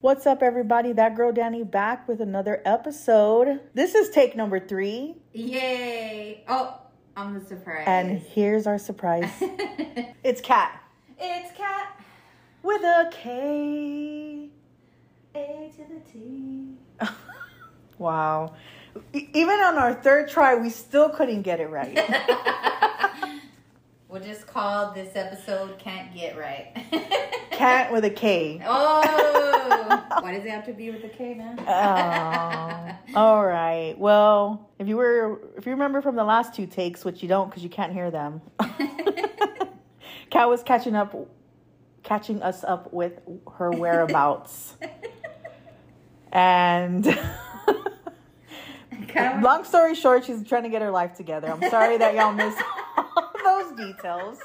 What's up, everybody? That girl Danny back with another episode. This is take number three, Yay! Oh, I'm the surprise. and here's our surprise. it's Kat. it's Kat. with a K. A to the T. Wow. Even on our third try, we still couldn't get it right. We'll just call this episode "Can't Get Right." Kat with a K. oh, why does it have to be with a K, man? Oh, all right. Well, if you were, if you remember from the last two takes, which you don't because you can't hear them, Kat was catching up, catching us up with her whereabouts, and Kinda- long story short, she's trying to get her life together. I'm sorry that y'all missed all those details.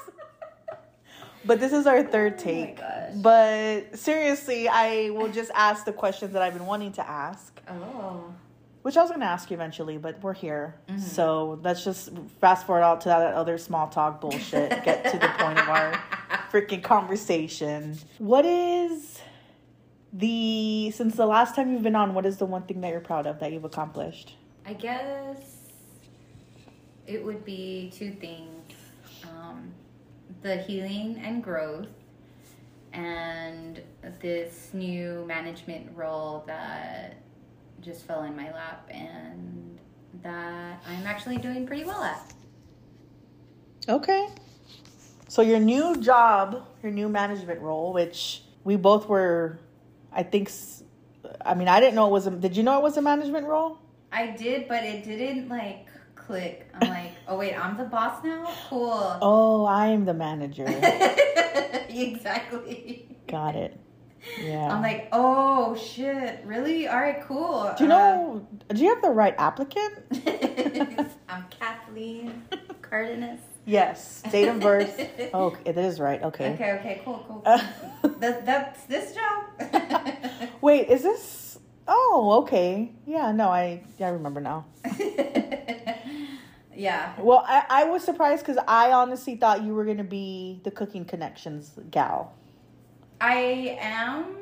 But this is our third oh take. gosh. But seriously, I will just ask the questions that I've been wanting to ask. oh, Which I was going to ask you eventually, but we're here. Mm-hmm. So let's just fast forward out to that other small talk bullshit. Get to the point of our freaking conversation. What is the, since the last time you've been on, what is the one thing that you're proud of that you've accomplished? I guess it would be two things: um, the healing and growth, and this new management role that just fell in my lap, and that I'm actually doing pretty well at. Okay. So your new job, your new management role, which we both were, I think, I mean, I didn't know it was a, did you know it was a management role? I did, but it didn't like click. I'm like, oh wait, I'm the boss now. Cool. Oh, I am the manager. exactly. Got it. Yeah. I'm like, oh shit, really? All right, cool. Do you know? do you have the right applicant? Uh, I'm Kathleen Cardenas. Yes. Date of birth. Oh, it is right. Okay. Okay, okay, cool, cool. Uh, that, that's this job. wait, is this? Oh, okay. Yeah. No, I I remember now. yeah. Well, I, I was surprised because I honestly thought you were gonna be the cooking connections gal. I am.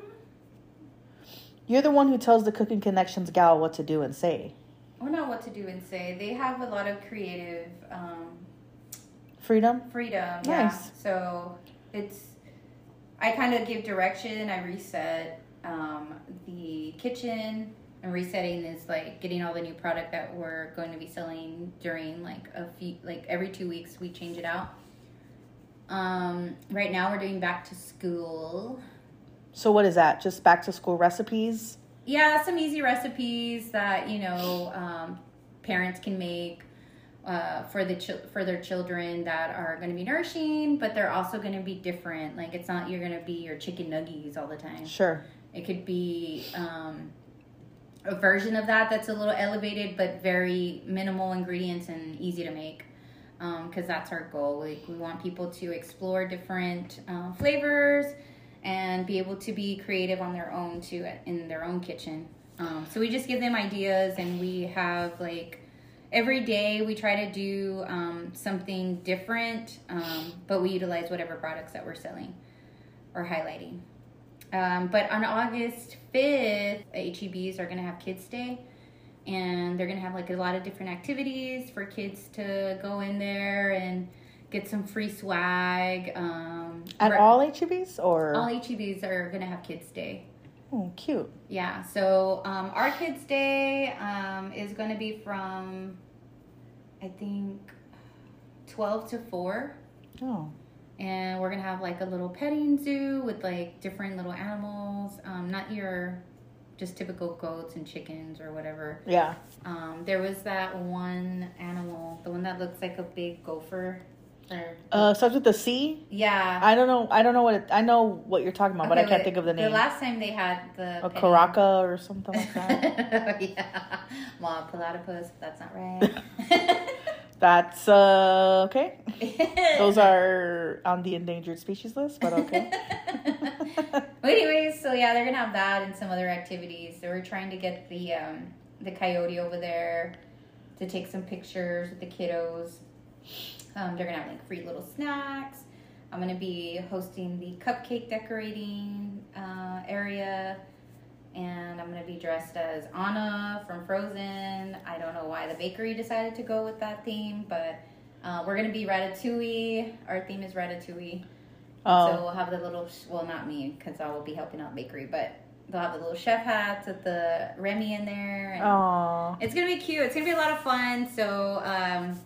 You're the one who tells the cooking connections gal what to do and say. I don't what to do and say. They have a lot of creative um, Freedom. freedom. Yeah. Nice. So it's I kind of give direction. I reset um, the kitchen. And resetting is like getting all the new product that we're going to be selling during like a few like every two weeks we change it out. Um, right now we're doing back to school. So what is that? Just back to school recipes? Yeah, some easy recipes that you know um, parents can make uh, for the for their children that are going to be nourishing, but they're also going to be different. Like it's not you're going to be your chicken nuggies all the time. Sure. It could be um, a version of that that's a little elevated, but very minimal ingredients and easy to make. Because that's our goal. Like we want people to explore different uh, flavors and be able to be creative on their own too in their own kitchen. Um, so we just give them ideas, and we have like every day we try to do um, something different, um, but we utilize whatever products that we're selling or highlighting. Um, but on August 5th, HEBs are going to have Kids Day. And they're going to have like a lot of different activities for kids to go in there and get some free swag. Um, At re- all HEBs or? all HEBs are going to have Kids Day. oh, cute. Yeah, so um, our Kids Day um, is going to be from, I think, 12 to 4 Oh. And we're gonna have like a little petting zoo with like different little animals um, not your just typical goats and chickens or whatever Yeah. um, there was that one animal the one that looks like a big gopher or, Uh, starts with the C. yeah I don't know. I don't know what it, I know what you're talking about, but I can't wait, think of the name. the last time they had the a petting- Karaka or something like that. yeah Mom, platypus that's not right That's uh okay. Those are on the endangered species list, but okay. But anyways, so yeah, they're gonna have that and some other activities. So we're trying to get the um, the coyote over there to take some pictures with the kiddos. Um, they're gonna have like free little snacks. I'm gonna be hosting the cupcake decorating uh, area, and I'm gonna be dressed as Anna from Frozen. I don't know why the bakery decided to go with that theme, but uh, we're gonna be Ratatouille. Our theme is Ratatouille. Oh, So we'll have the little, well, not me, because I will be helping out bakery, but they'll have the little chef hats with the Remy in there. And oh, It's gonna be cute. It's gonna be a lot of fun. So, um,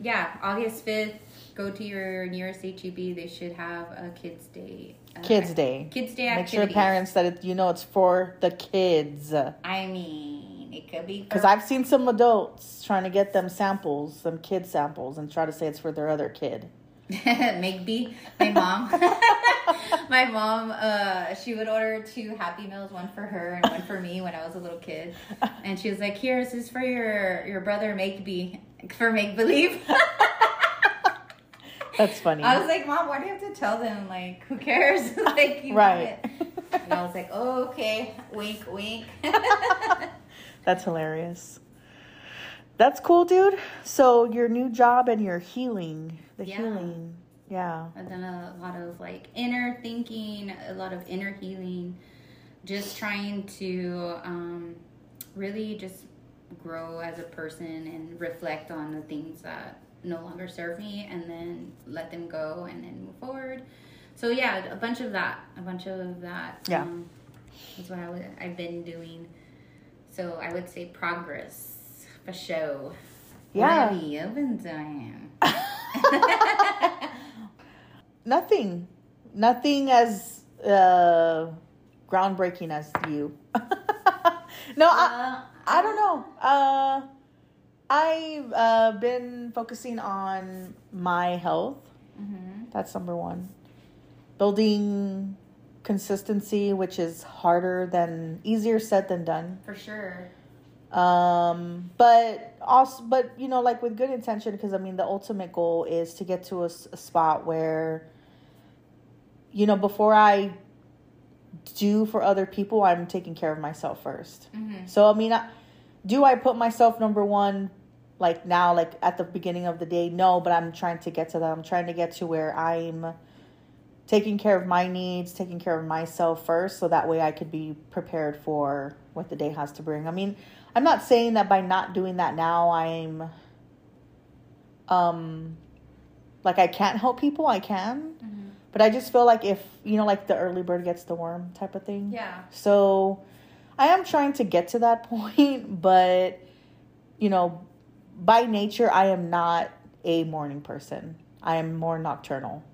yeah, August fifth. Go to your nearest HEB. They should have a kids' day. Uh, Kids Day. Kids' day Make sure activities. parents that it, you know it's for the kids. I mean, it could be Because for- I've seen some adults trying to get them samples, some kid samples, and try to say it's for their other kid. Migby, my mom. my mom, uh, she would order two Happy Meals, one for her and one for me when I was a little kid. And she was like, "Here, this is for your your brother Makeby for make believe." That's funny. I was like, "Mom, why do you have to tell them? Like, who cares? like, you Right. it." And I was like, "Oh, okay, wink, wink." That's hilarious. That's cool, dude. So your new job and your healing, the Yeah. healing, yeah. I've done a lot of like inner thinking, a lot of inner healing, just trying to um, really just grow as a person and reflect on the things that no longer serve me and then let them go and then move forward. So yeah, a bunch of that, a bunch of that. Yeah. Um, that's what I would, I've been doing. So I would say progress for show. Yeah. What have been doing? Nothing, nothing as uh, groundbreaking as you. no, I, Uh, I don't know. Uh, I've uh, been focusing on my health. mhm. That's number one. Building consistency, which is harder than easier said than done. For sure. Um, but also, but you know, like with good intention, because I mean, the ultimate goal is to get to a spot where, you know, before I do for other people, I'm taking care of myself 1st Mhm. So, I mean, I, do I put myself number one, like now, like at the beginning of the day? No, but I'm trying to get to that. I'm trying to get to where I'm taking care of my needs, taking care of myself first, so that way I could be prepared for what the day has to bring. I mean, I'm not saying that by not doing that now, I'm, um, like I can't help people. I can, Mhm. but I just feel like if you know, like the early bird gets the worm type of thing. Yeah. So I am trying to get to that point, but you know, by nature, I am not a morning person. I am more nocturnal.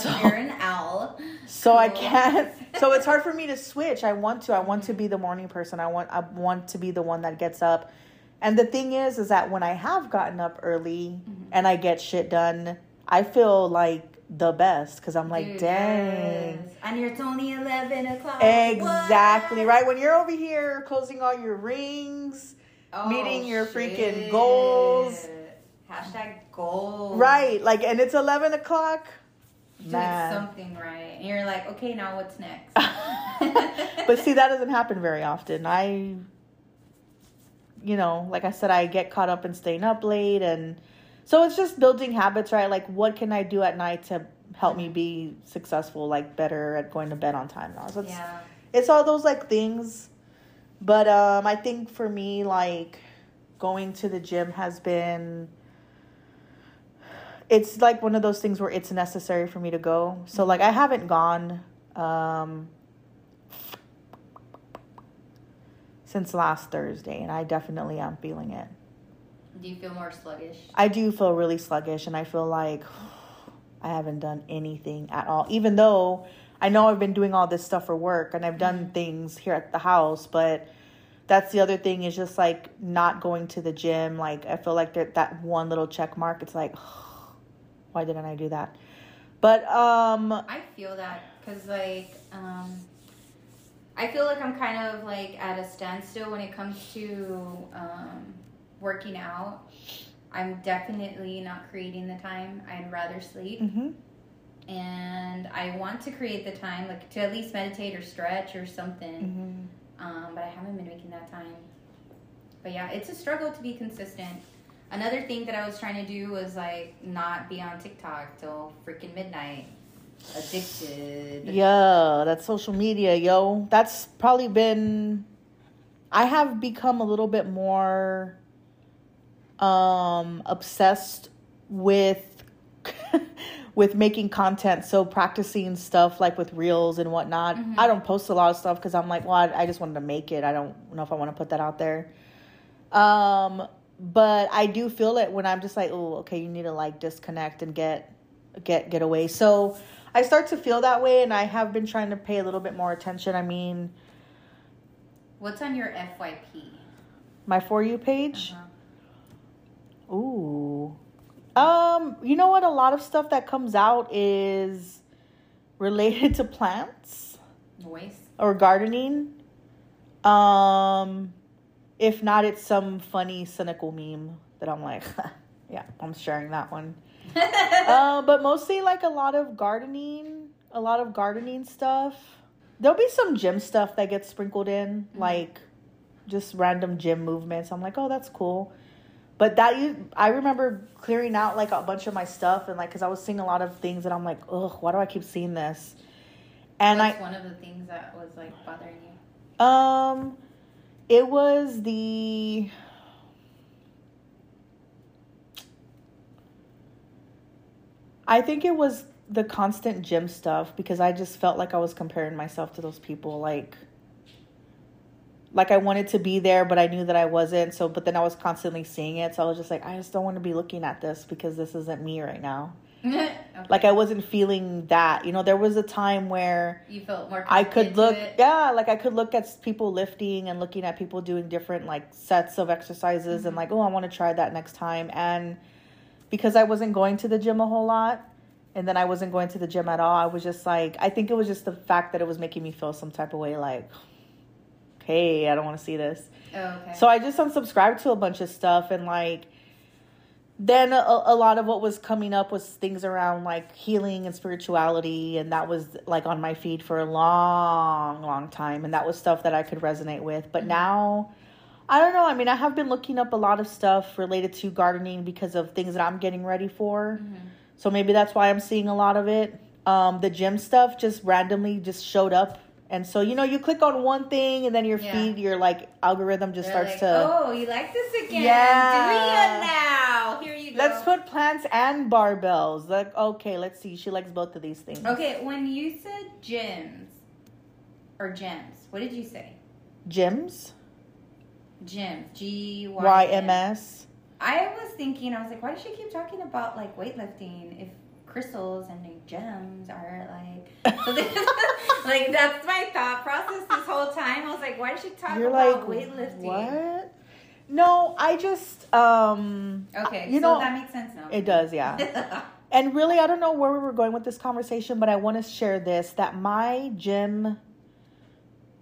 So- You're an owl. So I can't. So it's hard for me to switch. I want to. I want to be the morning person. I want. I want to be the one that gets up. And the thing is, is that when I have gotten up early Mm-hmm. and I get shit done, I feel like the best because I'm like, Dude, dang. yes. And it's only 11 o'clock. Exactly What? right. When you're over here closing all your rings, Oh, meeting your freaking goals. Hashtag goals. right? Like, and it's eleven o'clock. Doing Man. something right. And you're like, okay, now what's next? but see, that doesn't happen very often. I, you know, like I said, I get caught up in staying up late, and so it's just building habits, right? Like, what can I do at night to help me be successful, like better at going to bed on time now? So it's, yeah. it's all those like things. But um, I think for me, like going to the gym has been. It's like one of those things where it's necessary for me to go. So like I haven't gone um, since last Thursday, and I definitely am feeling it. Do you feel more sluggish? I do feel really sluggish, and I feel like I haven't done anything at all. Even though I know I've been doing all this stuff for work and I've done things here at the house, but that's the other thing is just like not going to the gym. Like I feel like that that one little check mark. It's like, why didn't I do that? But um, I feel that because, like, um, I feel like I'm kind of like at a standstill when it comes to um, working out. I'm definitely not creating the time. I'd rather sleep. mhm. And I want to create the time, like to at least meditate or stretch or something. Mhm. Um, but I haven't been making that time. But yeah, it's a struggle to be consistent. Another thing that I was trying to do was like not be on TikTok till freaking midnight. Addicted. Yeah, that's social media, yo. That's probably been I have become a little bit more um obsessed with with making content so practicing stuff like with reels and whatnot Mhm. i don't post a lot of stuff because i'm like well I, I just wanted to make it i don't know if i want to put that out there um but i do feel it when i'm just like oh okay you need to like disconnect and get get get away so i start to feel that way and i have been trying to pay a little bit more attention i mean What's on your FYP? my for you page Uh-huh. Ooh. Um, you know what? A lot of stuff that comes out is related to plants or gardening. Um, if not, it's some funny, cynical meme that I'm like, yeah, I'm sharing that one. uh, but mostly like a lot of gardening, a lot of gardening stuff. There'll be some gym stuff that gets sprinkled in, Mhm. like just random gym movements. I'm like, oh, that's cool. But that you, I remember clearing out like a bunch of my stuff and like, cause I was seeing a lot of things and I'm like, ugh, why do I keep seeing this? And What's I, one of the things that was like bothering you? um, it was the. I think it was the constant gym stuff because I just felt like I was comparing myself to those people like like I wanted to be there but I knew that I wasn't so but then I was constantly seeing it so I was just like I just don't want to be looking at this because this isn't me right now. Okay. Like I wasn't feeling that. You know, there was a time where you felt more. I could look, yeah, like I could look at people lifting and looking at people doing different like sets of exercises and Mhm. like, oh, I want to try that next time. And because I wasn't going to the gym a whole lot and then I wasn't going to the gym at all, I was just like, I think it was just the fact that it was making me feel some type of way like, okay, I don't want to see this. Oh, okay. So I just unsubscribed to a bunch of stuff and like then a, a lot of what was coming up was things around like healing and spirituality and that was like on my feed for a long long time and that was stuff that I could resonate with but Mhm. now I don't know I mean I have been looking up a lot of stuff related to gardening because of things that I'm getting ready for Mhm. so maybe that's why I'm seeing a lot of it um the gym stuff just randomly just showed up and so you know you click on one thing and then your Yeah. feed your like algorithm just They're starts like, to Oh, you like this again? Yeah. It now. Here you go. Let's put plants and barbells. Like, okay, let's see. She likes both of these things. Okay, when you said gyms or gems, what did you say? Gyms, Gyms. G Y M S. I was thinking, I was like, why does she keep talking about like weightlifting if crystals and like, gems are like so this- like that's my thought process this whole time. I was like, why does she talk You're about like, weightlifting? what? No, I just, um, Okay, You so know, that makes sense now. it does, yeah. And really, I don't know where we were going with this conversation, but I want to share this that my gym,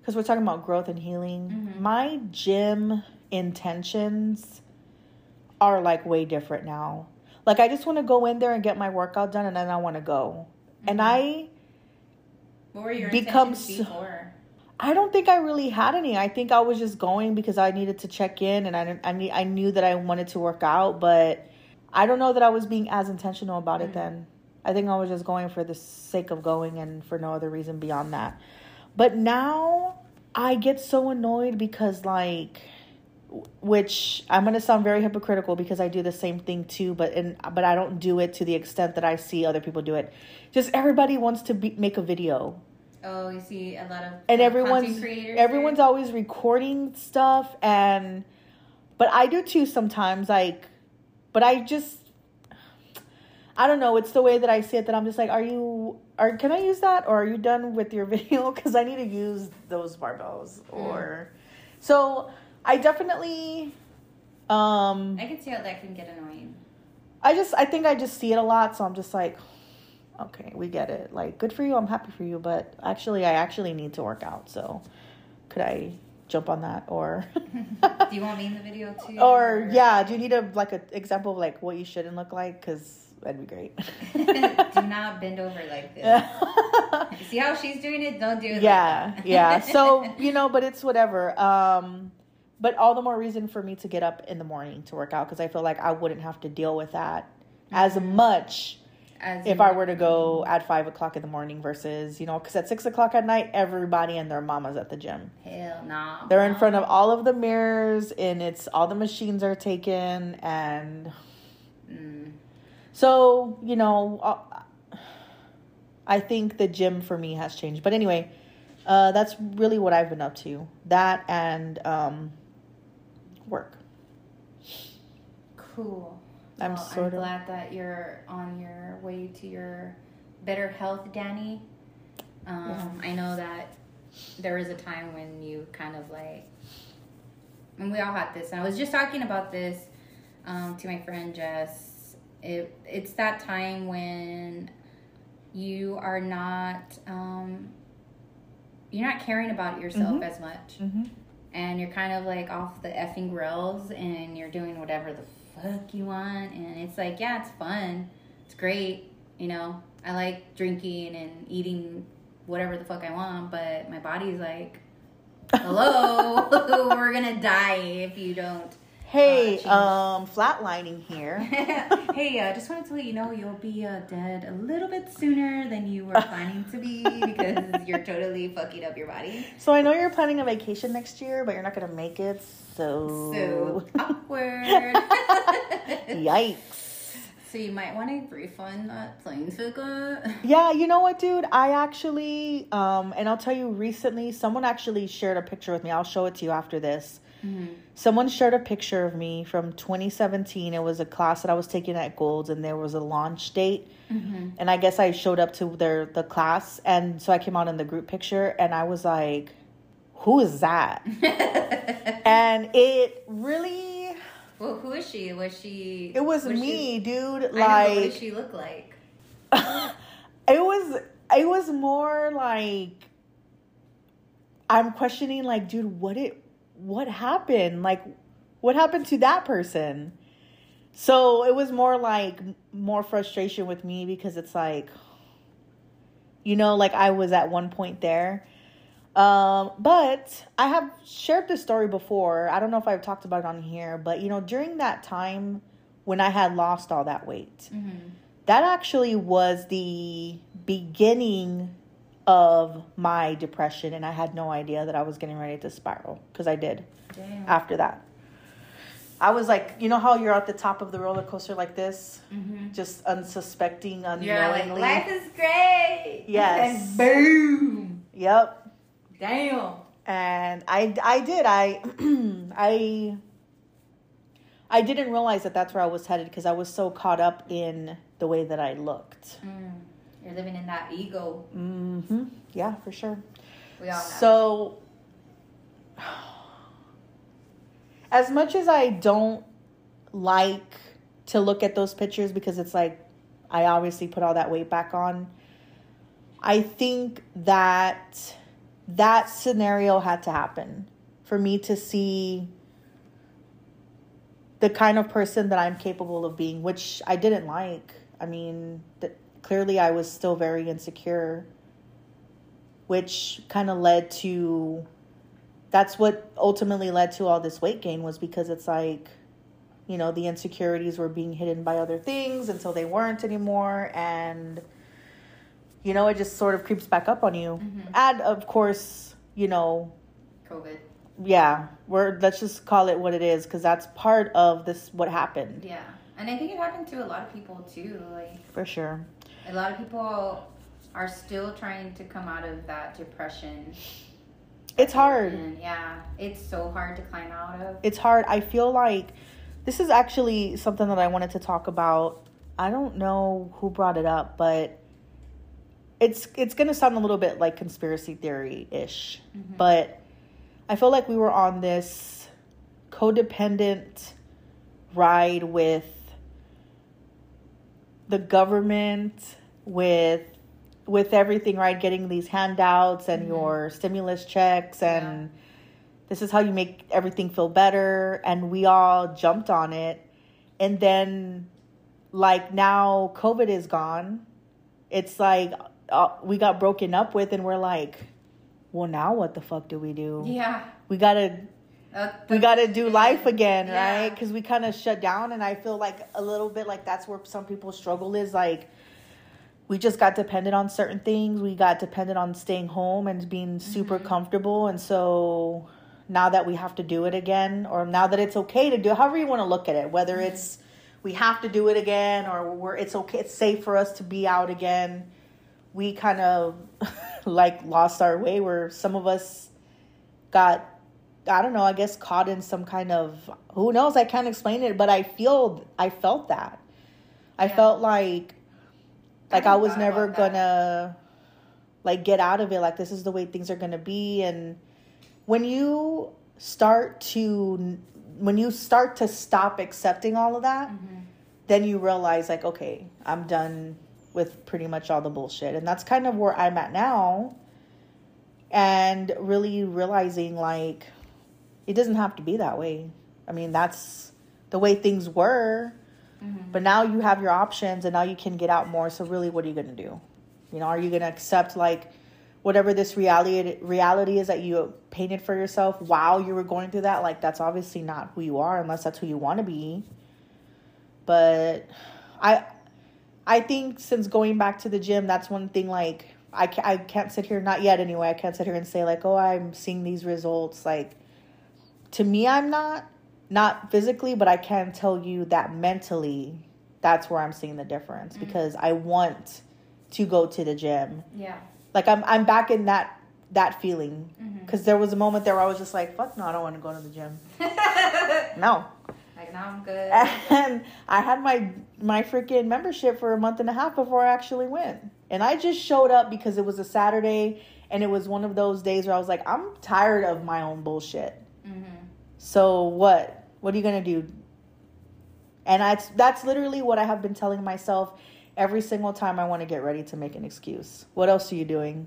because we're talking about growth and healing, Mhm. my gym intentions are like way different now. Like, I just want to go in there and get my workout done, and then I want to go. And Mhm. I, what were your become before? I don't think I really had any. I think I was just going because I needed to check in, and I didn't- I need, I knew that I wanted to work out, but I don't know that I was being as intentional about it Mhm. then. I think I was just going for the sake of going and for no other reason beyond that. But now I get so annoyed because like which I'm going to sound very hypocritical because I do the same thing too, but and but I don't do it to the extent that I see other people do it. Just everybody wants to be, make a video Oh, you see a lot of and everyone's creators everyone's there? always recording stuff and but I do too sometimes like but I just I don't know it's the way that I see it that I'm just like are you are can I use that or are you done with your video cuz I need to use those barbells hmm. or so I definitely um I can see how that can get annoying. I just I think I just see it a lot, so I'm just like, okay, we get it. Like, good for you. I'm happy for you, but actually, I actually need to work out. So, could I jump on that or? Do you want me in the video too? or yeah, do you need a like an example of like what you shouldn't look like? Because that'd be great. Do not bend over like this. see how she's doing it? Don't do it. yeah, like that. yeah. So you know, but it's whatever. Um, but all the more reason for me to get up in the morning to work out because I feel like I wouldn't have to deal with that as much As if I were to go at five o'clock in the morning versus, you know, because at six o'clock at night, everybody and their mama's at the gym. Hell no. They're in front of all of the mirrors and it's all the machines are taken. And Mm. so, you know, uh, I think the gym for me has changed. But anyway, uh, that's really what I've been up to. That and um, work. Cool. I'm Well, sort of- glad that you're on your way to your better health, Danny. Um, I know that there was a time when you kind of like, and we all had this. And I was just talking about this um, to my friend Jess. It it's that time when you are not um, you're not caring about yourself Mhm. as much Mm-hmm. And you're kind of like off the effing rails and you're doing whatever the fuck you want and it's like yeah it's fun. It's great you know? I like drinking and eating whatever the fuck i want but my body's like hello we're gonna die if you don't Hey, Uh, um, flatlining here. hey uh, just wanted to let you know you'll be uh, dead a little bit sooner than you were planning to be because you're totally fucking up your body So I know you're planning a vacation next year, but you're not gonna make it. So, so awkward yikes. So you might want to refund that plane ticket. Yeah, you know what, dude? I actually, um, and I'll tell you, recently, someone actually shared a picture with me. I'll show it to you after this. Mm-hmm. Someone shared a picture of me from 2017. It was a class that I was taking at Gold's, and there was a launch date. Mm-hmm. And I guess I showed up to their the class, and so I came out in the group picture, and I was like, "Who is that?" and it really, well, who is she? Was she? it was, she- me, dude. I know, Like, what does she look like? it was it was more like I'm questioning like dude what it what happened? Like what happened to that person? So it was more like more frustration with me because it's like you know like I was at one point there. Um but I have shared this story before. I don't know if I've talked about it on here but you know during that time when I had lost all that weight that actually was the beginning of my depression and i had no idea that i was getting ready to spiral because i did Damn. after that i was like you know how you're at the top of the roller coaster like this Mhm. just unsuspecting You're like, unknowingly life is great. Yes. And boom. yep Damn. and i i did i i i didn't realize that that's where i was headed because i was so caught up in the way that i looked Mm. You're living in that ego. Mm-hmm. yeah for sure We all know. So, as much as I don't like to look at those pictures because it's like I obviously put all that weight back on, I think that that scenario had to happen for me to see the kind of person that I'm capable of being, which I didn't like. I mean, clearly I was still very insecure which kind of led to that's what ultimately led to all this weight gain was because it's like you know the insecurities were being hidden by other things until they weren't anymore and you know it just sort of creeps back up on you mm-hmm. and of course you know COVID. yeah we're let's just call it what it is because that's part of this what happened Yeah. And I think it happened to a lot of people too. Like, for sure a lot of people are still trying to come out of that depression. it's hard And yeah, it's so hard to climb out of. it's hard. I feel like this is actually something that I wanted to talk about. I don't know who brought it up, but it's it's going to sound a little bit like conspiracy theory ish. Mm-hmm. But I feel like we were on this codependent ride with the government with with everything right? Getting these handouts and your stimulus checks and this is how you make everything feel better. And we all jumped on it. And then like now covid is gone. It's like uh, we got broken up with and we're like well now what the fuck do we do? Yeah. we gotta Uh, we got to do life again, Yeah. right? Because we kind of shut down, and I feel like a little bit like that's where some people struggle is like we just got dependent on certain things. We got dependent on staying home and being super Mhm. comfortable, and so now that we have to do it again, or now that it's okay to do, however you want to look at it, whether Mhm. it's we have to do it again, or we're it's okay, it's safe for us to be out again. We kind of like lost our way, where some of us got I don't know, I guess caught in some kind of who knows, I can't explain it, but I feel I felt that. I Yeah. felt like like I haven't was never gonna like get out of it. Like this is the way things are gonna be. And when you start to when you start to stop accepting all of that Mhm. then you realize like okay i'm done with pretty much all the bullshit. And that's kind of where i'm at now. And really realizing like it doesn't have to be that way. I mean that's the way things were Mhm. but now you have your options and now you can get out more. So really what are you going to do? You know are you going to accept like whatever this reality reality is that you painted for yourself while you were going through that? Like that's obviously not who you are unless that's who you want to be. But i i think since going back to the gym that's one thing like I, ca- I can't sit here not yet anyway i can't sit here and say like oh i'm seeing these results. Like to me i'm not not physically but i can tell you that mentally that's where i'm seeing the difference Mm. because i want to go to the gym Yeah. like i'm i'm back in that that feeling because there was a moment there where i was just like fuck no i don't want to go to the gym no like now I'm good. and I had my my freaking membership for a month and a half before I actually went. And I just showed up because it was a Saturday and it was one of those days where I was like, I'm tired of my own bullshit. Mhm. So what? What are you gonna do? And that's that's literally what I have been telling myself every single time I want to get ready to make an excuse. What else are you doing?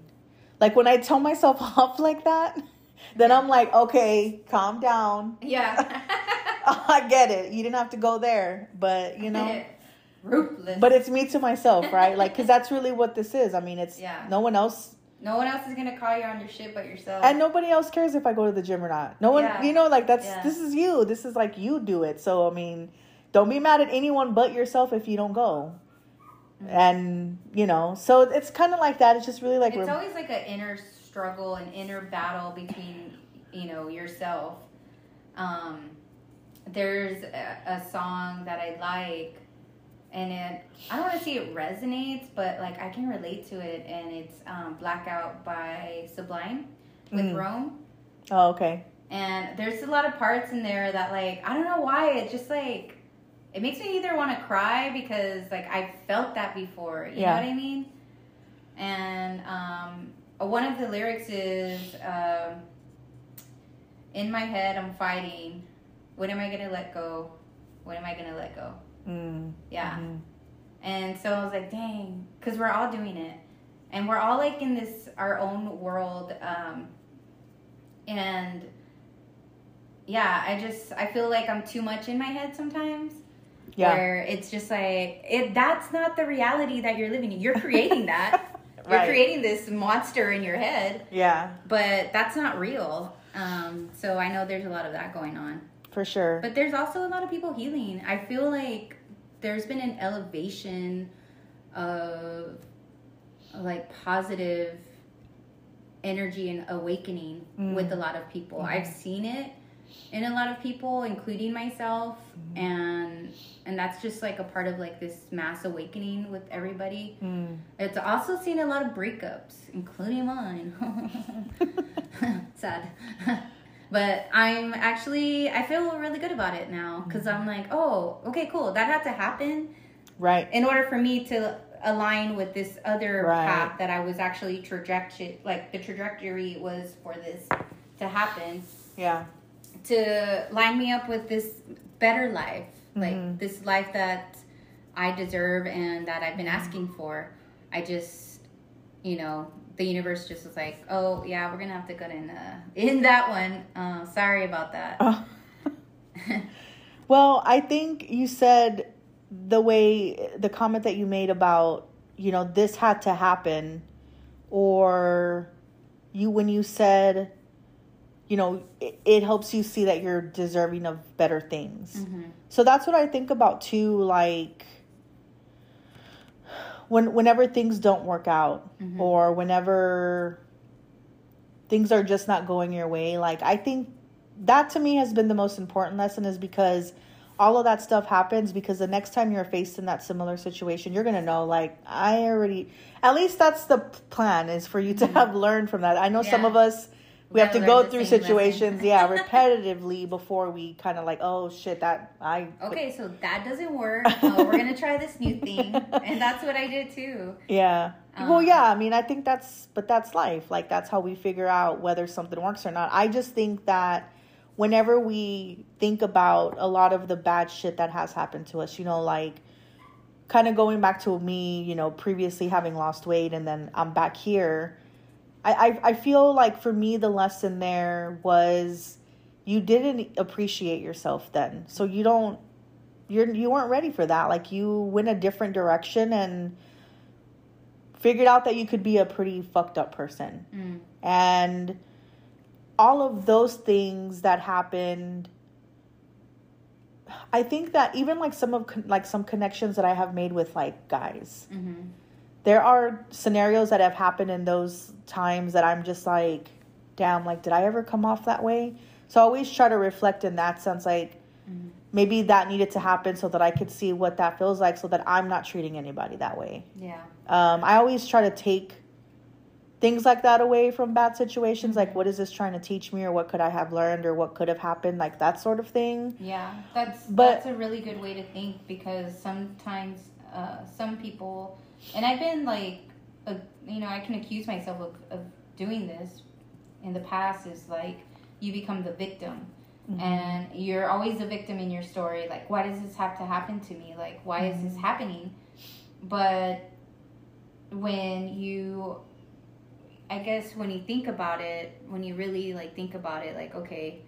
Like when I tell myself off like that, then I'm like, okay, calm down. Yeah. I get it. You didn't have to go there, but you know. Ruthless. But it's me to myself, right? Like, because that's really what this is. I mean, it's Yeah. no one else, no one else is gonna call you on your shit but yourself. and nobody else cares if I go to the gym or not. No one, Yeah. you know, like that's Yeah. this is you. This is like you do it. So I mean, don't be mad at anyone but yourself if you don't go. Mhm. And you know, so it's kind of like that. It's just really like it's we're- always like an inner struggle, an inner battle between you know yourself. Um, there's a, a song that I like, and it I don't want to say it resonates, but like I can relate to it, and it's um, "Blackout" by Sublime with Mm. Rome. oh okay, And there's a lot of parts in there that like I don't know why it just like it makes me either want to cry because like I've felt that before. You Yeah. know what I mean? And um, one of the lyrics is um, in my head I'm fighting. When am I gonna let go? When am I gonna let go? Mm, Yeah. mhm. And so I was like, dang, because we're all doing it. And we're all like in this, our own world. Um, and yeah, I just, I feel like I'm too much in my head sometimes. yeah, Where it's just like, it, that's not the reality that you're living in. You're creating that. You're creating this monster in your head, yeah, but that's not real. Um, so I know there's a lot of that going on. For sure. But there's also a lot of people healing. I feel like there's been an elevation of like positive energy and awakening Mm. with a lot of people. Mhm. I've seen it in a lot of people, including myself, Mhm. and and that's just like a part of like this mass awakening with everybody. Mm. It's also seen a lot of breakups, including mine. Sad. but I'm actually, I feel really good about it now because I'm like, oh, okay, cool. That had to happen Right. in order for me to align with this other Right. path that I was actually trajectory, like the trajectory was for this to happen Yeah. to line me up with this better life, like Mhm. this life that I deserve and that I've been asking for. I just, you know, the universe just was like, oh yeah, we're gonna have to go in uh, in that one. Uh, sorry about that. Oh. Well, I think you said the way the comment that you made about, you know, this had to happen or you when you said you know, it, it helps you see that you're deserving of better things. So that's what I think about too. Like when whenever things don't work out, mm-hmm. or whenever things are just not going your way. Like I think that to me has been the most important lesson is because all of that stuff happens because the next time you're faced in that similar situation, you're gonna know like I already. At least that's the plan is for you to mm-hmm. have learned from that. I know some of us we have to go through situations, yeah, repetitively before we kind of like, oh shit, that I Okay, so that doesn't work. Oh, we're gonna try this new thing, and that's what I did too. Yeah. well, Um, yeah. I mean, I think that's, but that's life. Like that's how we figure out whether something works or not. I just think that whenever we think about a lot of the bad shit that has happened to us, you know, like kind of going back to me, you know, previously having lost weight and then I'm back here. I, I, I feel like for me, the lesson there was you didn't appreciate yourself then. So you don't, you're, you weren't ready for that. Like you went a different direction and figured out that you could be a pretty fucked up person. Mm. And all of those things that happened I think that even like some of like some connections that I have made with like guys. hmm There are scenarios that have happened in those times that I'm just like damn like did I ever come off that way? So I always try to reflect in that sense like Mhm. maybe that needed to happen so that I could see what that feels like so that I'm not treating anybody that way. Yeah. Um, I always try to take things like that away from bad situations. Like, what is this trying to teach me, or what could I have learned, or what could have happened, like that sort of thing. Yeah, that's But- that's a really good way to think because sometimes uh, some people, and I've been like, uh, you know, I can accuse myself of, of doing this in the past. Is like you become the victim, and you're always the victim in your story. Like, why does this have to happen to me? Like, why is this happening? But when you I guess when you think about it, when you really like think about it, like okay,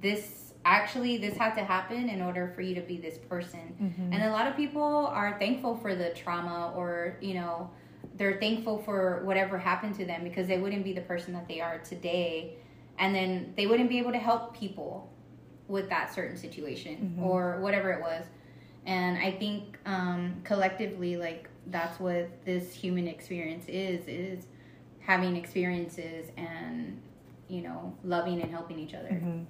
this actually this had to happen in order for you to be this person. Mhm. And a lot of people are thankful for the trauma or, you know, they're thankful for whatever happened to them because they wouldn't be the person that they are today. And then they wouldn't be able to help people with that certain situation Mhm. or whatever it was. And I think um, collectively, like that's what this human experience is: is having experiences and you know loving and helping each other. Mhm.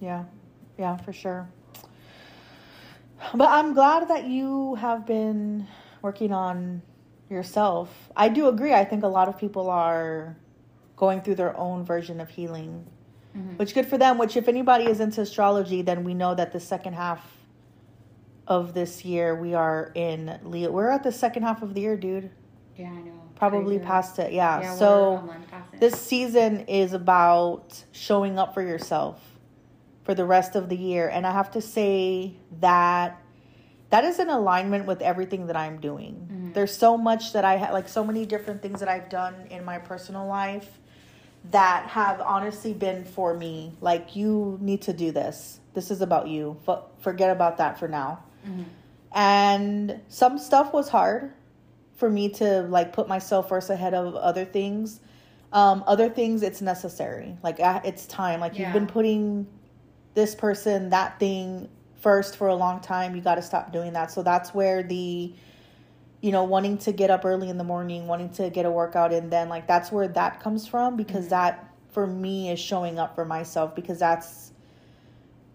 Yeah, yeah, for sure. But I'm glad that you have been working on yourself. I do agree. I think a lot of people are going through their own version of healing, Mhm. which good for them. Which, if anybody is into astrology, then we know that the second half of this year we are in Leo. We're at the second half of the year, dude. Yeah, I know. Probably Crazy. past it. Yeah. Yeah, so a month past it. this season is about showing up for yourself for the rest of the year and i have to say that that is in alignment with everything that i'm doing. Mhm. there's so much that i ha- like so many different things that i've done in my personal life that have honestly been for me like you need to do this. This is about you. F- forget about that for now. Mhm. and some stuff was hard for me to like put myself first ahead of other things. Um other things it's necessary. Like it's time. Like Yeah. you've been putting this person that thing first for a long time you got to stop doing that so that's where the you know wanting to get up early in the morning wanting to get a workout and then like that's where that comes from because Mhm. that for me is showing up for myself because that's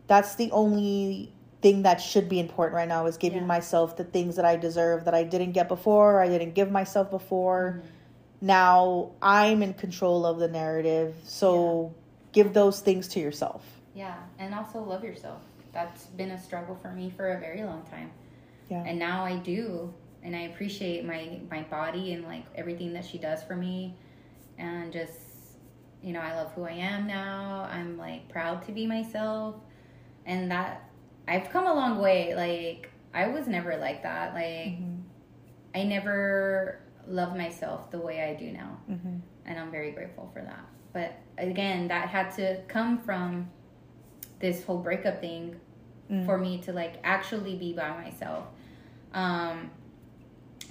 that's the only thing that should be important right now is giving Yeah. myself the things that I deserve that I didn't get before, I didn't give myself before. Mhm. Now I'm in control of the narrative. So give those things to yourself. Yeah, and also love yourself. That's been a struggle for me for a very long time. Yeah. And now I do, and I appreciate my my body and like everything that she does for me, and just you know I love who I am now. I'm like proud to be myself, and that I've come a long way. Like I was never like that. Like Mhm. I never loved myself the way I do now Mhm. and I'm very grateful for that. But again, that had to come from this whole breakup thing Mm. for me to like actually be by myself. Um,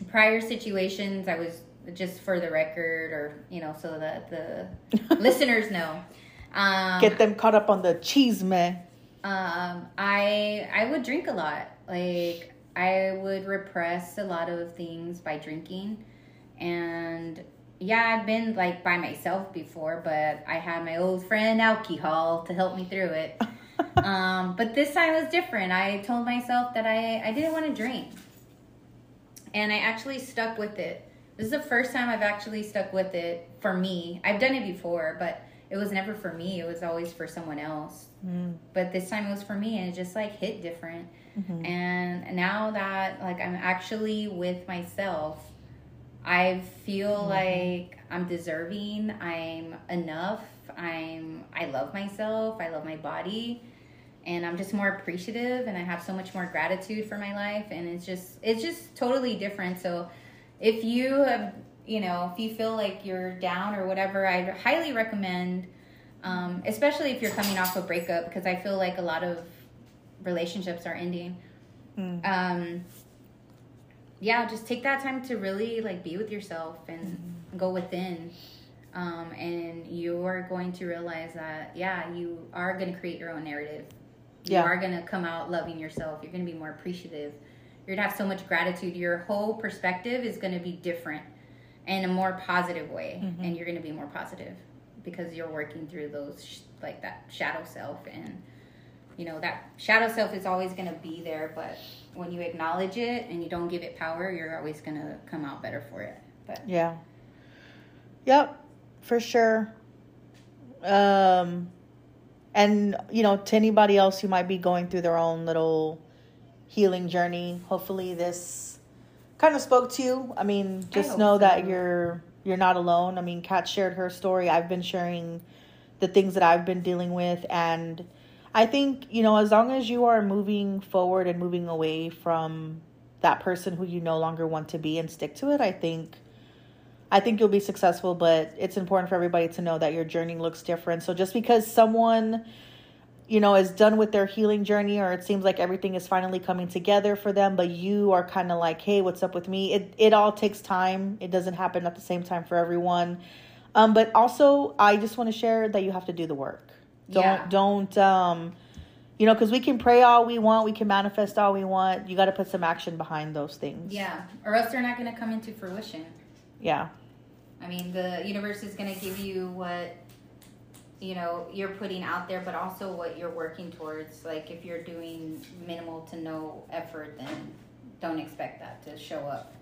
prior situations, I was just for the record, or you know, so that the listeners know. Um, Get them caught up on the cheese man. Um, I I would drink a lot. Like I would repress a lot of things by drinking, and yeah, I've been like by myself before, but I had my old friend alcohol to help me through it. um, but this time was different. I told myself that I I didn't want to drink, and I actually stuck with it. This is the first time I've actually stuck with it for me. I've done it before, but it was never for me. It was always for someone else. Mm. But this time it was for me, and it just like hit different. Mm-hmm. And now that like I'm actually with myself, I feel like I'm deserving. I'm enough. I'm I love myself. I love my body. And I'm just more appreciative and I have so much more gratitude for my life and it's just it's just totally different. So if you have you know, if you feel like you're down or whatever, I highly recommend um, especially if you're coming off a breakup because I feel like a lot of relationships are ending. Mm. Um, yeah, just take that time to really like be with yourself and go within. Um, and you're going to realize that yeah, you are going to create your own narrative. You Yeah. are going to come out loving yourself. You're going to be more appreciative. You're going to have so much gratitude. Your whole perspective is going to be different in a more positive way, and you're going to be more positive because you're working through those sh- like that shadow self and you know that shadow self is always going to be there but when you acknowledge it and you don't give it power you're always going to come out better for it but Yeah. Yep, for sure. Um, and you know, to anybody else who might be going through their own little healing journey, hopefully this kind of spoke to you. I mean, just hope know that you're you're not alone. I mean, Kat shared her story. I've been sharing the things that I've been dealing with and I think, you know, as long as you are moving forward and moving away from that person who you no longer want to be and stick to it, I think I think you'll be successful, but it's important for everybody to know that your journey looks different. So just because someone, you know, is done with their healing journey or it seems like everything is finally coming together for them, but you are kind of like, "Hey, what's up with me?" It it all takes time. It doesn't happen at the same time for everyone. Um, but also, I just want to share that you have to do the work. Don't Yeah. don't um you know, because we can pray all we want, we can manifest all we want. You got to put some action behind those things. yeah or else they're not going to come into fruition Yeah. i mean the universe is going to give you what you know you're putting out there but also what you're working towards like if you're doing minimal to no effort then don't expect that to show up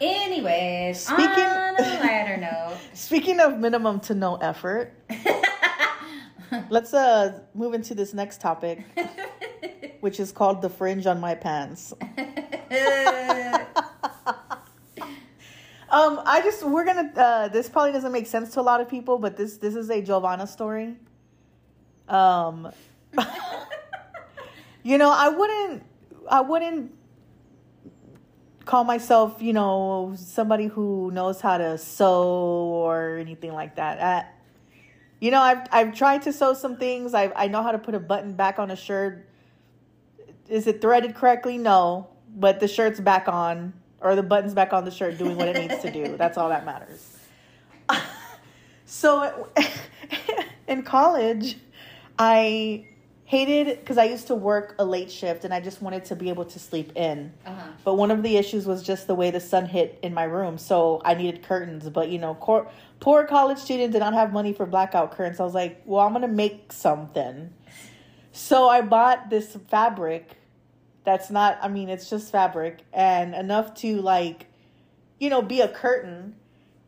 anyways Speaking- on a lighter note Speaking of minimum to no effort, let's uh move into this next topic, which is called the fringe on my pants. Um, I just we're gonna. Uh, this probably doesn't make sense to a lot of people, but this this is a Joanna story. Um, you know, I wouldn't. I wouldn't call myself, you know, somebody who knows how to sew or anything like that. Uh, you know, I've I've tried to sew some things. I I know how to put a button back on a shirt. Is it threaded correctly? No, but the shirt's back on or the button's back on the shirt doing what it needs to do. That's all that matters. so in college, I hated because I used to work a late shift and I just wanted to be able to sleep in. uh-huh. But one of the issues was just the way the sun hit in my room, so I needed curtains. But you know, cor- poor college student did not have money for blackout curtains. I was like, well, I'm gonna make something. So I bought this fabric that's not. I mean, it's just fabric and enough to like, you know, be a curtain.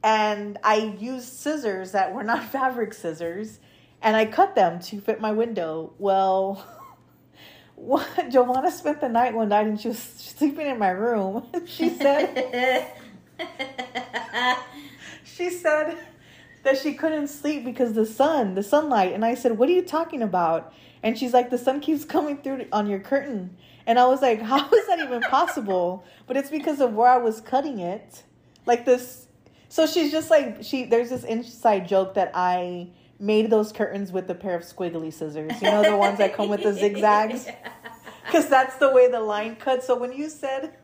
And I used scissors that were not fabric scissors, and I cut them to fit my window. Well. What Joanna spent the night one night and she was sleeping in my room. She said she said that she couldn't sleep because the sun, the sunlight. And I said, "What are you talking about?" And she's like, "The sun keeps coming through on your curtain." And I was like, "How is that even possible?" But it's because of where I was cutting it. Like this so she's just like she there's this inside joke that I made those curtains with a pair of squiggly scissors. You know the ones that come with the zigzags? Because that's the way the line cuts. So when you said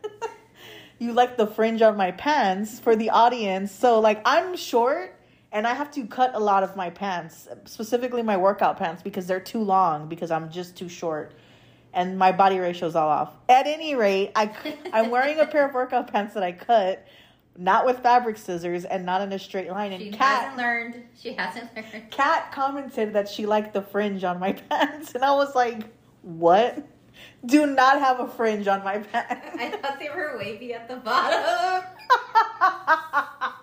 you like the fringe on my pants for the audience, so like I'm short and I have to cut a lot of my pants, specifically my workout pants, because they're too long because I'm just too short, and my body ratio's all off. At any rate, I I'm wearing a pair of workout pants that I cut, not with fabric scissors and not in a straight line. And She Kat hasn't learned. She hasn't learned. Kat commented that she liked the fringe on my pants, and I was like, "What? Do not have a fringe on my pants." I thought they were wavy at the bottom.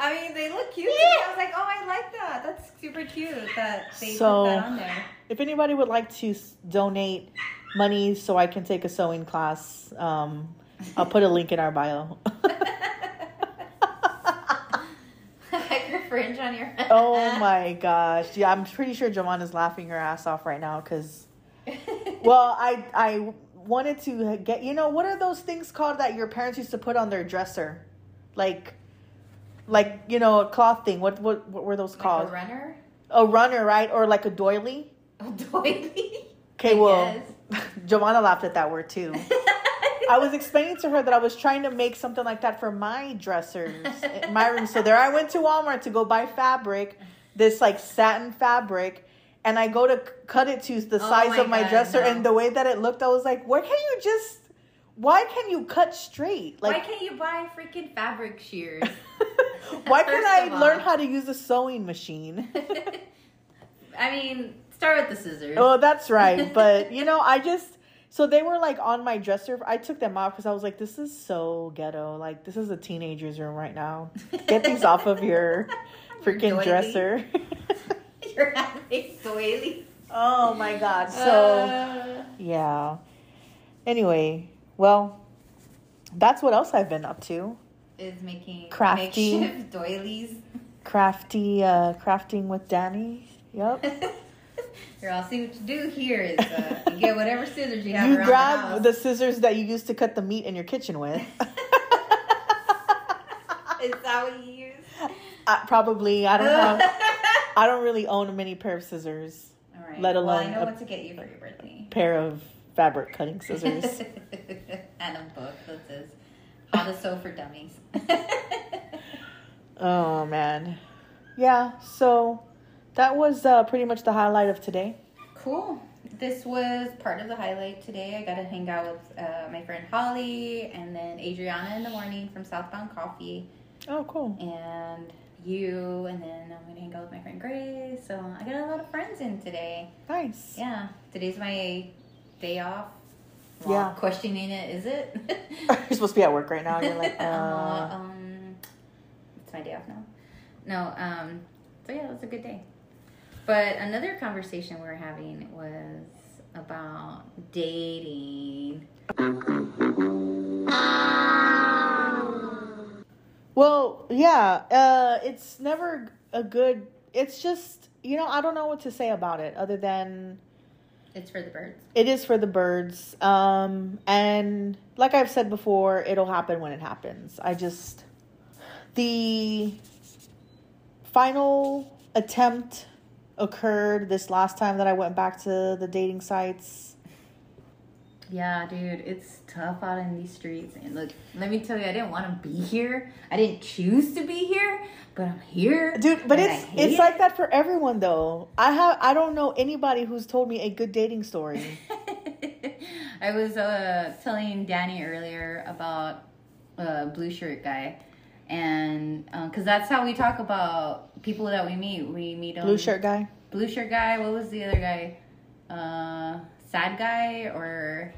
I mean, they look cute. me. I was like, oh, I like that. That's super cute that they So- put that on there. if anybody would like to donate money so I can take a sewing class, um, I'll put a link in our bio. fringe on your. oh my gosh! Yeah, I'm pretty sure Joanna's laughing her ass off right now because, well, I I wanted to get you know what are those things called that your parents used to put on their dresser, like, like you know a cloth thing. What what what were those Like called? a runner. a runner, right? Or like a doily. A doily. Okay, well. Joanna laughed at that word too. I was explaining to her that I was trying to make something like that for my dressers in my room. So there I went to Walmart to go buy fabric, this like satin fabric, and I go to cut it to the Oh size my of my God, dresser. no. And the way that it looked, I was like, why can't you just, why can't you cut straight? Like, Why can't you buy freaking fabric shears? why can't I of all. learn how to use a sewing machine? I mean, start with the scissors. Oh, that's right. But you know, I just so they were like on my dresser. I took them off because I was like, this is so ghetto. Like this is a teenager's room right now. Get these off of your freaking dresser. You're having doily. oh my god. So Uh, yeah. Anyway, well, that's what else I've been up to. is making Crafty. makeshift doilies. Crafty, uh, crafting with Danny. Yep. Here, I'll see what you do here. Is uh, you get whatever scissors you have You around grab the the scissors that you used to cut the meat in your kitchen with. Is that what you use? Uh, probably. I don't have. I don't really own a mini pair of scissors, All right. Let Well, I know a- what to get you for your birthday. pair of fabric cutting scissors. and a book that says "How to Sew for Dummies." oh man, yeah. So that was uh, pretty much the highlight of today. Cool. This was part of the highlight today. I got to hang out with uh, my friend Holly and then Adriana in the morning from Southbound Coffee Oh, cool. and you, and then I'm going to hang out with my friend Grace. So I got a lot of friends in today. Nice. Yeah. Today's my day off. Yeah. Questioning it, is it? You're supposed to be at work right now. You're like, uh, uh, um, it's my day off now. No, um, so yeah, it was a good day. But another conversation we were having was about dating. well, yeah. Uh, it's never a good. It's just you know I don't know what to say about it other than It's for the birds. it is for the birds. Um, and like I've said before, it'll happen when it happens. I just the final attempt occurred this last time that I went back to the dating sites. Yeah, dude, it's tough out in these streets. And look, let me tell you, I didn't want to be here. I didn't choose to be here, but I'm here. Dude, but it's it's it. like that for everyone though. I have I don't know anybody who's told me a good dating story. I was uh, telling Danny earlier about uh, blue shirt guy, and because that's how we talk about people that we meet. We meet. Blue shirt guy. Blue shirt guy. What was the other guy? Uh, sad guy or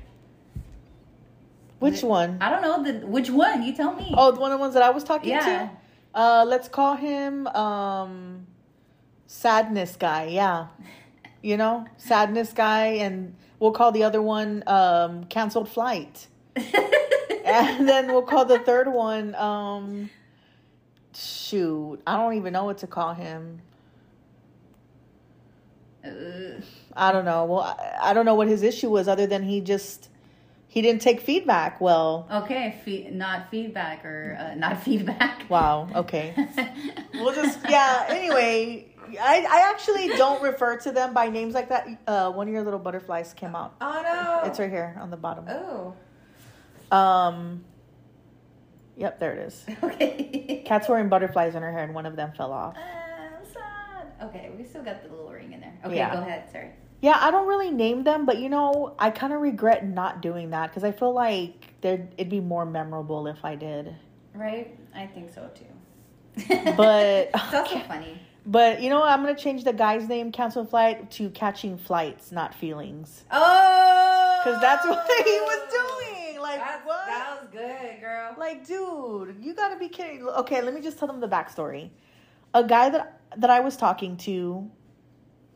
Which The- one? I don't know the which one. You tell me. Oh, one of the ones that I was talking yeah. to. Uh, let's call him um, sadness guy. Yeah, you know, sadness guy, and we'll call the other one um, canceled flight, and then we'll call the third one um, shoot. I don't even know what to call him. Uh, I don't know. Well, I, I don't know what his issue was, other than he just he didn't take feedback well. okay, fe- not feedback or uh, not feedback. Wow. Okay. We'll just yeah. Anyway, I I actually don't refer to them by names like that. Uh, one of your little butterflies came out. oh no. It's right here on the bottom. Oh. Um. Yep, there it is. Okay. Kat's wearing butterflies in her hair, and one of them fell off. Uh, sad. Okay, we still got the little ring in there. Okay, Yeah. go ahead. Sorry. Yeah, I don't really name them, but you know, I kind of regret not doing that because I feel like there it'd be more memorable if I did. Right? I think so too. But- it's also funny. But you know, what? I'm gonna change the guy's name, cancel flight, to catching flights, not feelings, Oh, because that's what he was doing. Like That's- what? That was good, girl. Like, dude, you gotta be kidding. Okay, let me just tell them the backstory. A guy that that I was talking to,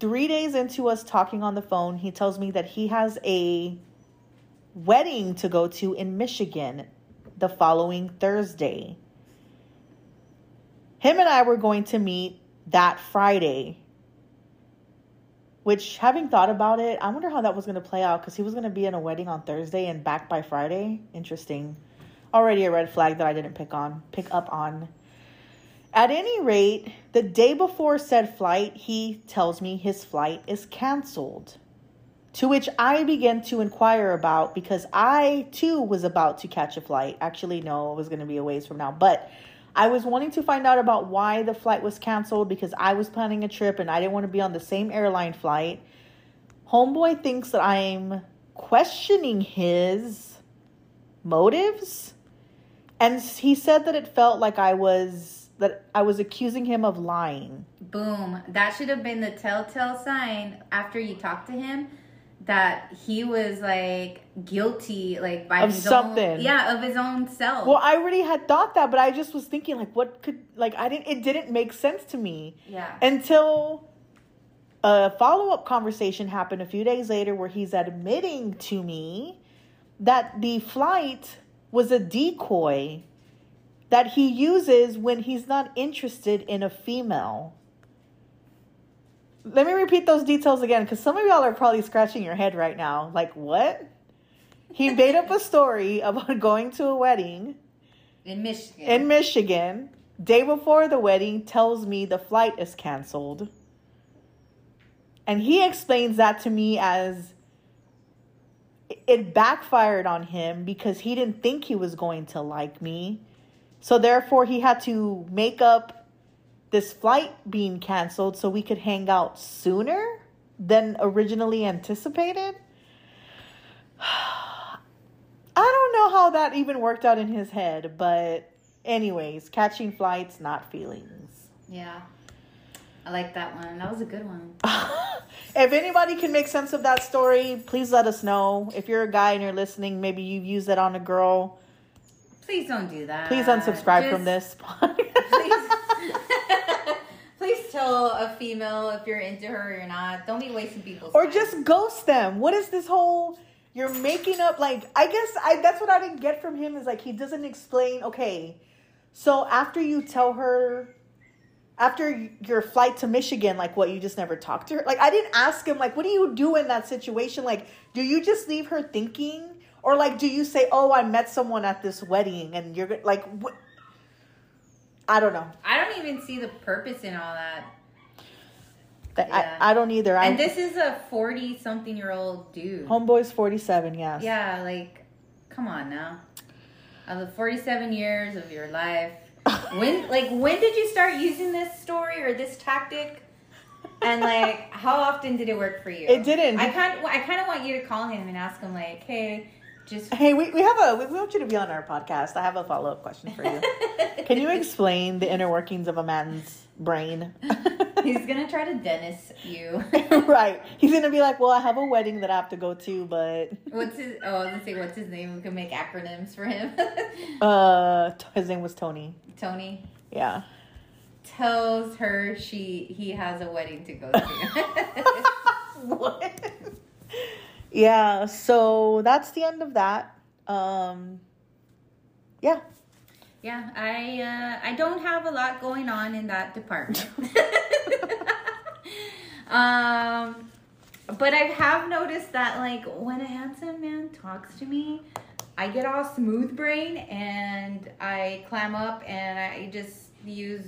three days into us talking on the phone, he tells me that he has a wedding to go to in Michigan the following Thursday. Him and I were going to meet that Friday. Which, having thought about it, I wonder how that was going to play out because he was going to be in a wedding on Thursday and back by Friday. Interesting already a red flag that I didn't pick on pick up on. At any rate, the day before said flight, he tells me his flight is canceled. To which I begin to inquire about because I too was about to catch a flight. Actually, no, it was going to be a ways from now, but I was wanting to find out about why the flight was canceled because I was planning a trip and I didn't want to be on the same airline flight. Homeboy thinks that I'm questioning his motives and he said that it felt like I was that I was accusing him of lying. Boom. That should have been the telltale sign after you talked to him that he was like guilty, like by Of his something. Own, yeah, of his own self. Well, I already had thought that, but I just was thinking like what could like I didn't it didn't make sense to me yeah. until a follow-up conversation happened a few days later where he's admitting to me that the flight was a decoy that he uses when he's not interested in a female. Let me repeat those details again because some of y'all are probably scratching your head right now. Like, what? He made up a story about going to a wedding in Michigan. in Michigan. Day before the wedding, tells me the flight is canceled. And he explains that to me as it backfired on him because he didn't think he was going to like me. So therefore, he had to make up this flight being canceled so we could hang out sooner than originally anticipated. I don't know how that even worked out in his head, but anyways, catching flights, not feelings. yeah. I like that one. That was a good one. if anybody can make sense of that story, please let us know. If you're a guy and you're listening, maybe you've used that on a girl. Please don't do that. Please unsubscribe from this. Please. Please tell a female if you're into her or you're not. Don't be wasting people's or time. just ghost them. What is this whole you're making up like I guess I that's what I didn't get from him is like he doesn't explain, okay. So after you tell her after your flight to Michigan, like what you just never talked to her. Like I didn't ask him like what do you do in that situation? Like do you just leave her thinking or like do you say, "Oh, I met someone at this wedding and you're like what I don't know. I don't even see the purpose in all that. Yeah. I, I don't either. And this is a 40 something year old dude. homeboy's 47, yes. Yeah, like, come on now. Of the 47 years of your life, when, like, when did you start using this story or this tactic? And like, how often did it work for you? It didn't. I kind, I kind of want you to call him and ask him, like, hey, just. Hey, we, we have a we want you to be on our podcast. I have a follow up question for you. Can you explain the inner workings of a man's brain? He's gonna try to dentist you. right. He's gonna be like, Well, I have a wedding that I have to go to, but What's his? Oh, let's see. What's his name? We can make acronyms for him. uh his name was Tony. Tony Yeah. tells her she he has a wedding to go to. what? Yeah, so that's the end of that. Um yeah. yeah, I uh, I don't have a lot going on in that department. um, but I have noticed that like when a handsome man talks to me, I get all smooth brain and I clam up and I just use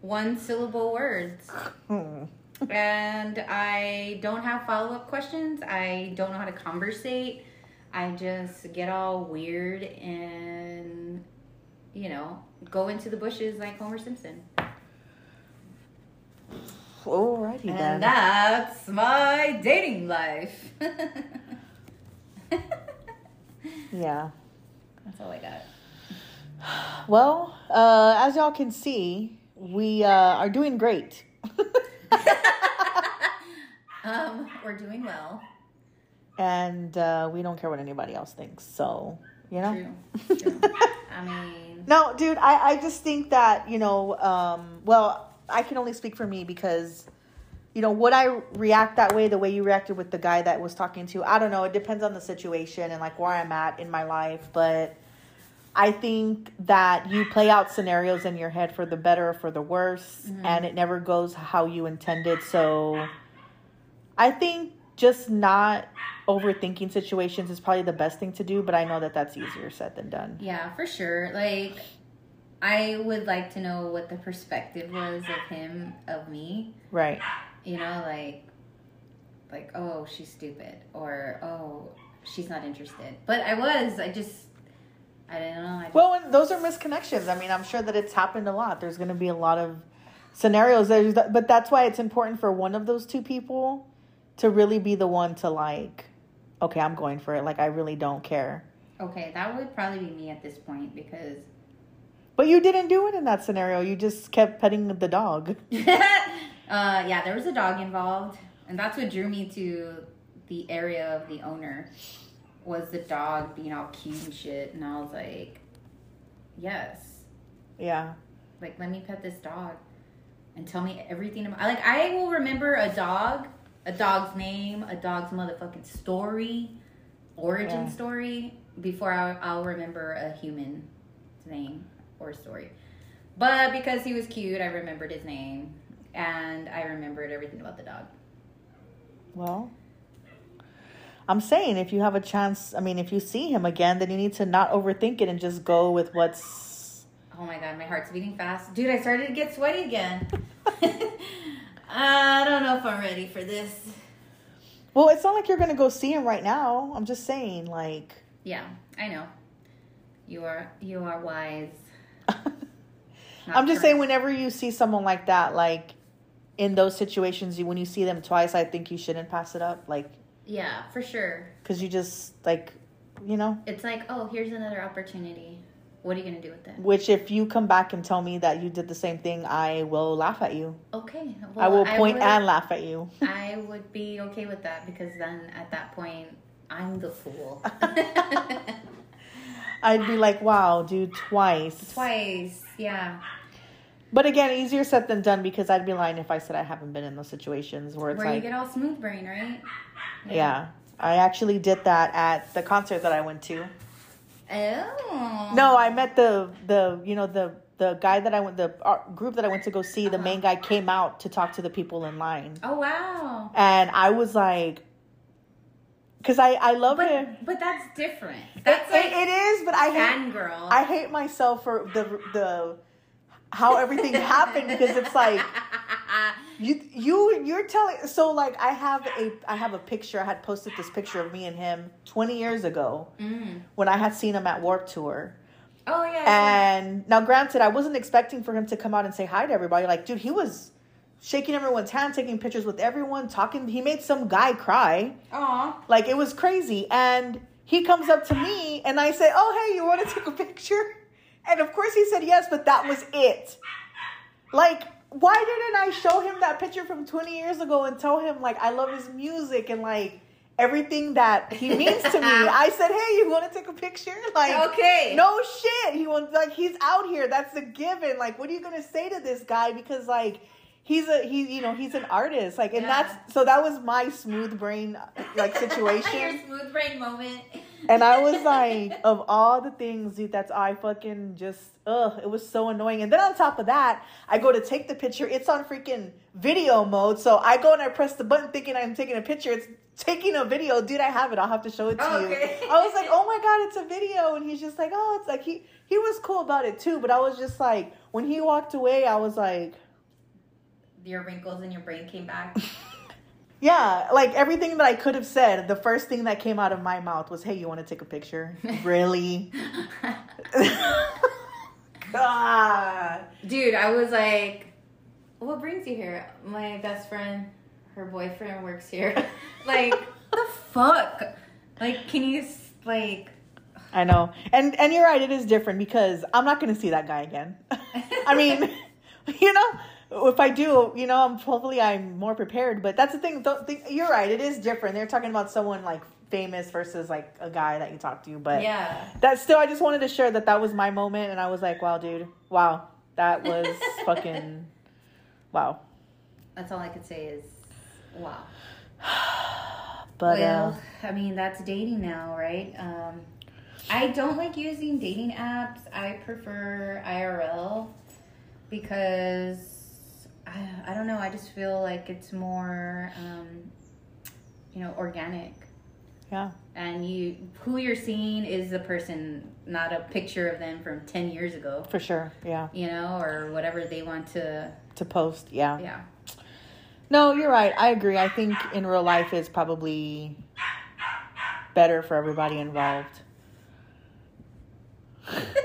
one syllable words. Hmm. And I don't have follow up questions. I don't know how to conversate. I just get all weird and you know, go into the bushes like Homer Simpson. Alrighty then. And that's my dating life. yeah. That's all I got. Well, uh, as y'all can see, we uh, are doing great. Um, we're doing well. and uh, we don't care what anybody else thinks. So, you know? True. True. I mean, No, dude, I, I just think that, you know, um, well, I can only speak for me because, you know, would I react that way the way you reacted with the guy that was talking to? I don't know. It depends on the situation and like where I'm at in my life. But I think that you play out scenarios in your head for the better or for the worse, mm-hmm. and it never goes how you intended. So I think just not overthinking situations is probably the best thing to do, but I know that that's easier said than done. yeah, for sure. Like, I would like to know what the perspective was of him, of me. Right. You know, like, like, oh, she's stupid, or oh, she's not interested. But I was. I just, I don't know. I Well, and those are misconnections. I mean, I'm sure that it's happened a lot. There's going to be a lot of scenarios, There's but that's why it's important for one of those two people to really be the one to like, okay, I'm going for it. Like, I really don't care. okay, that would probably be me at this point because. But you didn't do it in that scenario. You just kept petting the dog. uh, yeah, there was a dog involved, and that's what drew me to the area of the owner. Was the dog being all cute and shit, and I was like, yes, Yeah. like let me pet this dog, and tell me everything about. Like I will remember a dog, a dog's name, a dog's motherfucking story, origin Yeah. story before I, I'll remember a human's name or story. But because he was cute, I remembered his name, and I remembered everything about the dog. Well, I'm saying if you have a chance, I mean, if you see him again, then you need to not overthink it and just go with what's. Oh my god, my heart's beating fast. Dude, I started to get sweaty again. I don't know if I'm ready for this. Well, it's not like you're going to go see him right now. I'm just saying, like. Yeah, I know. You are you are wise. I'm just correct. saying, whenever you see someone like that, like in those situations, you when you see them twice, I think you shouldn't pass it up, like Yeah, for sure. because you just like, you know. It's like, oh, here's another opportunity. What are you gonna do with it? Which, if you come back and tell me that you did the same thing, I will laugh at you. Okay. I will Well, point would- and laugh at you. I would be okay with that because then at that point I'm the fool. I'd be like, "Wow, dude, twice." Twice, yeah. But again, easier said than done because I'd be lying if I said I haven't been in those situations where it's Where you get all smooth brain, right? yeah. I actually did that at the concert that I went to. Oh. No, I met the the you know the the guy that I went the uh, group that I went to go see. The Uh-huh. main guy came out to talk to the people in line, Oh wow. and I was like, because I I love him. But but that's different. That's It- like it is, but I hate fangirl. I hate myself for the the how everything happened because it's like you you you're telling so like I have a I have a picture I had posted this picture of me and him 20 years ago Mm. when I had seen him at Warp Tour Oh yeah. and now granted I wasn't expecting for him to come out and say hi to everybody like dude he was shaking everyone's hand taking pictures with everyone talking he made some guy cry Aw. like it was crazy. And he comes up to me and I say, Oh, hey, you want to take a picture? And of course he said yes, but that was it. Like, why didn't I show him that picture from 20 years ago and tell him, like, I love his music and, like, everything that he means to me? I said, Hey, you want to take a picture? Like, Okay. no shit. He wants, like, he's out here. That's a given. Like, what are you going to say to this guy? Because, like, he's a he you know he's an artist like and Yeah. that's so that was my smooth brain like situation Your smooth brain moment. And I was like, of all the things, dude, that's I fucking just ugh, it was so annoying. And then on top of that, I go to take the picture, it's on freaking video mode. So I go and I press the button thinking I'm taking a picture. It's taking a video. Dude, I have it. I'll have to show it to you. Okay. I was like, oh my god, it's a video. And he's just like, oh, it's like he he was cool about it too. But I was just like, when he walked away, I was like, Your wrinkles in your brain came back. yeah, like everything that I could have said, the first thing that came out of my mouth was, hey, you want to take a picture? really? God. Dude, I was like, what brings you here? My best friend, her boyfriend works here. like, the fuck? Like, can you, s- like, I know. And and you're right, it is different because I'm not gonna see that guy again. I mean, you know, if I do, you know, I'm hopefully I'm more prepared. But that's the thing. Think, you're right. It is different. They're talking about someone like famous versus like a guy that you talk to. But yeah. that still, I just wanted to share that that was my moment, and I was like, wow, dude, wow, that was fucking, wow. That's all I could say is, wow. But well, uh, I mean, that's dating now, right? Um, I don't like using dating apps. I prefer IRL because I, don't know. I just feel like it's more, um, you know, organic. yeah, And you, who you're seeing is the person, not a picture of them from ten years ago. for sure. Yeah, You know, or whatever they want to. to post. Yeah. Yeah. No, you're right. I agree. I think in real life is probably better for everybody involved.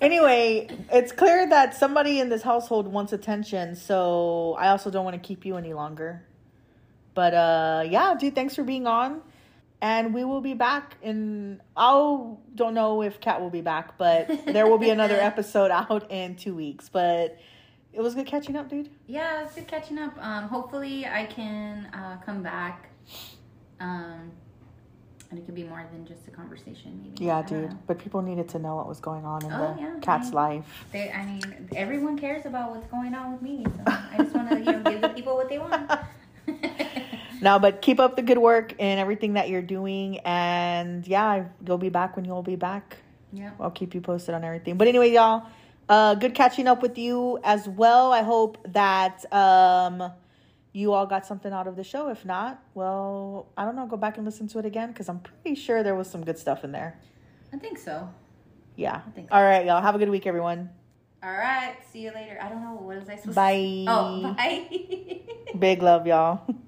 anyway, it's clear that somebody in this household wants attention, so I also don't want to keep you any longer. But uh yeah, dude, thanks for being on. And we will be back in I don't know if Kat will be back, but there will be another episode out in 2 weeks. But it was good catching up, dude. Yeah, it's good catching up. Um, hopefully, I can uh, come back. Um, and it could be more than just a conversation, maybe. Yeah, dude. know. But people needed to know what was going on in Oh, the yeah, Kat's I- life. They, I mean, everyone cares about what's going on with me, so I just want to, you know, give the people what they want. No, but keep up the good work and everything that you're doing. And yeah, you'll be back when you'll be back. yeah. I'll keep you posted on everything. But anyway, y'all, uh, good catching up with you as well. I hope that um, you all got something out of the show. If not, well, I don't know. Go back and listen to it again because I'm pretty sure there was some good stuff in there. I think so. Yeah. I think- All right, y'all. Have a good week, everyone. All right. See you later. I don't know. What was I supposed Bye. to Oh, bye. Big love, y'all.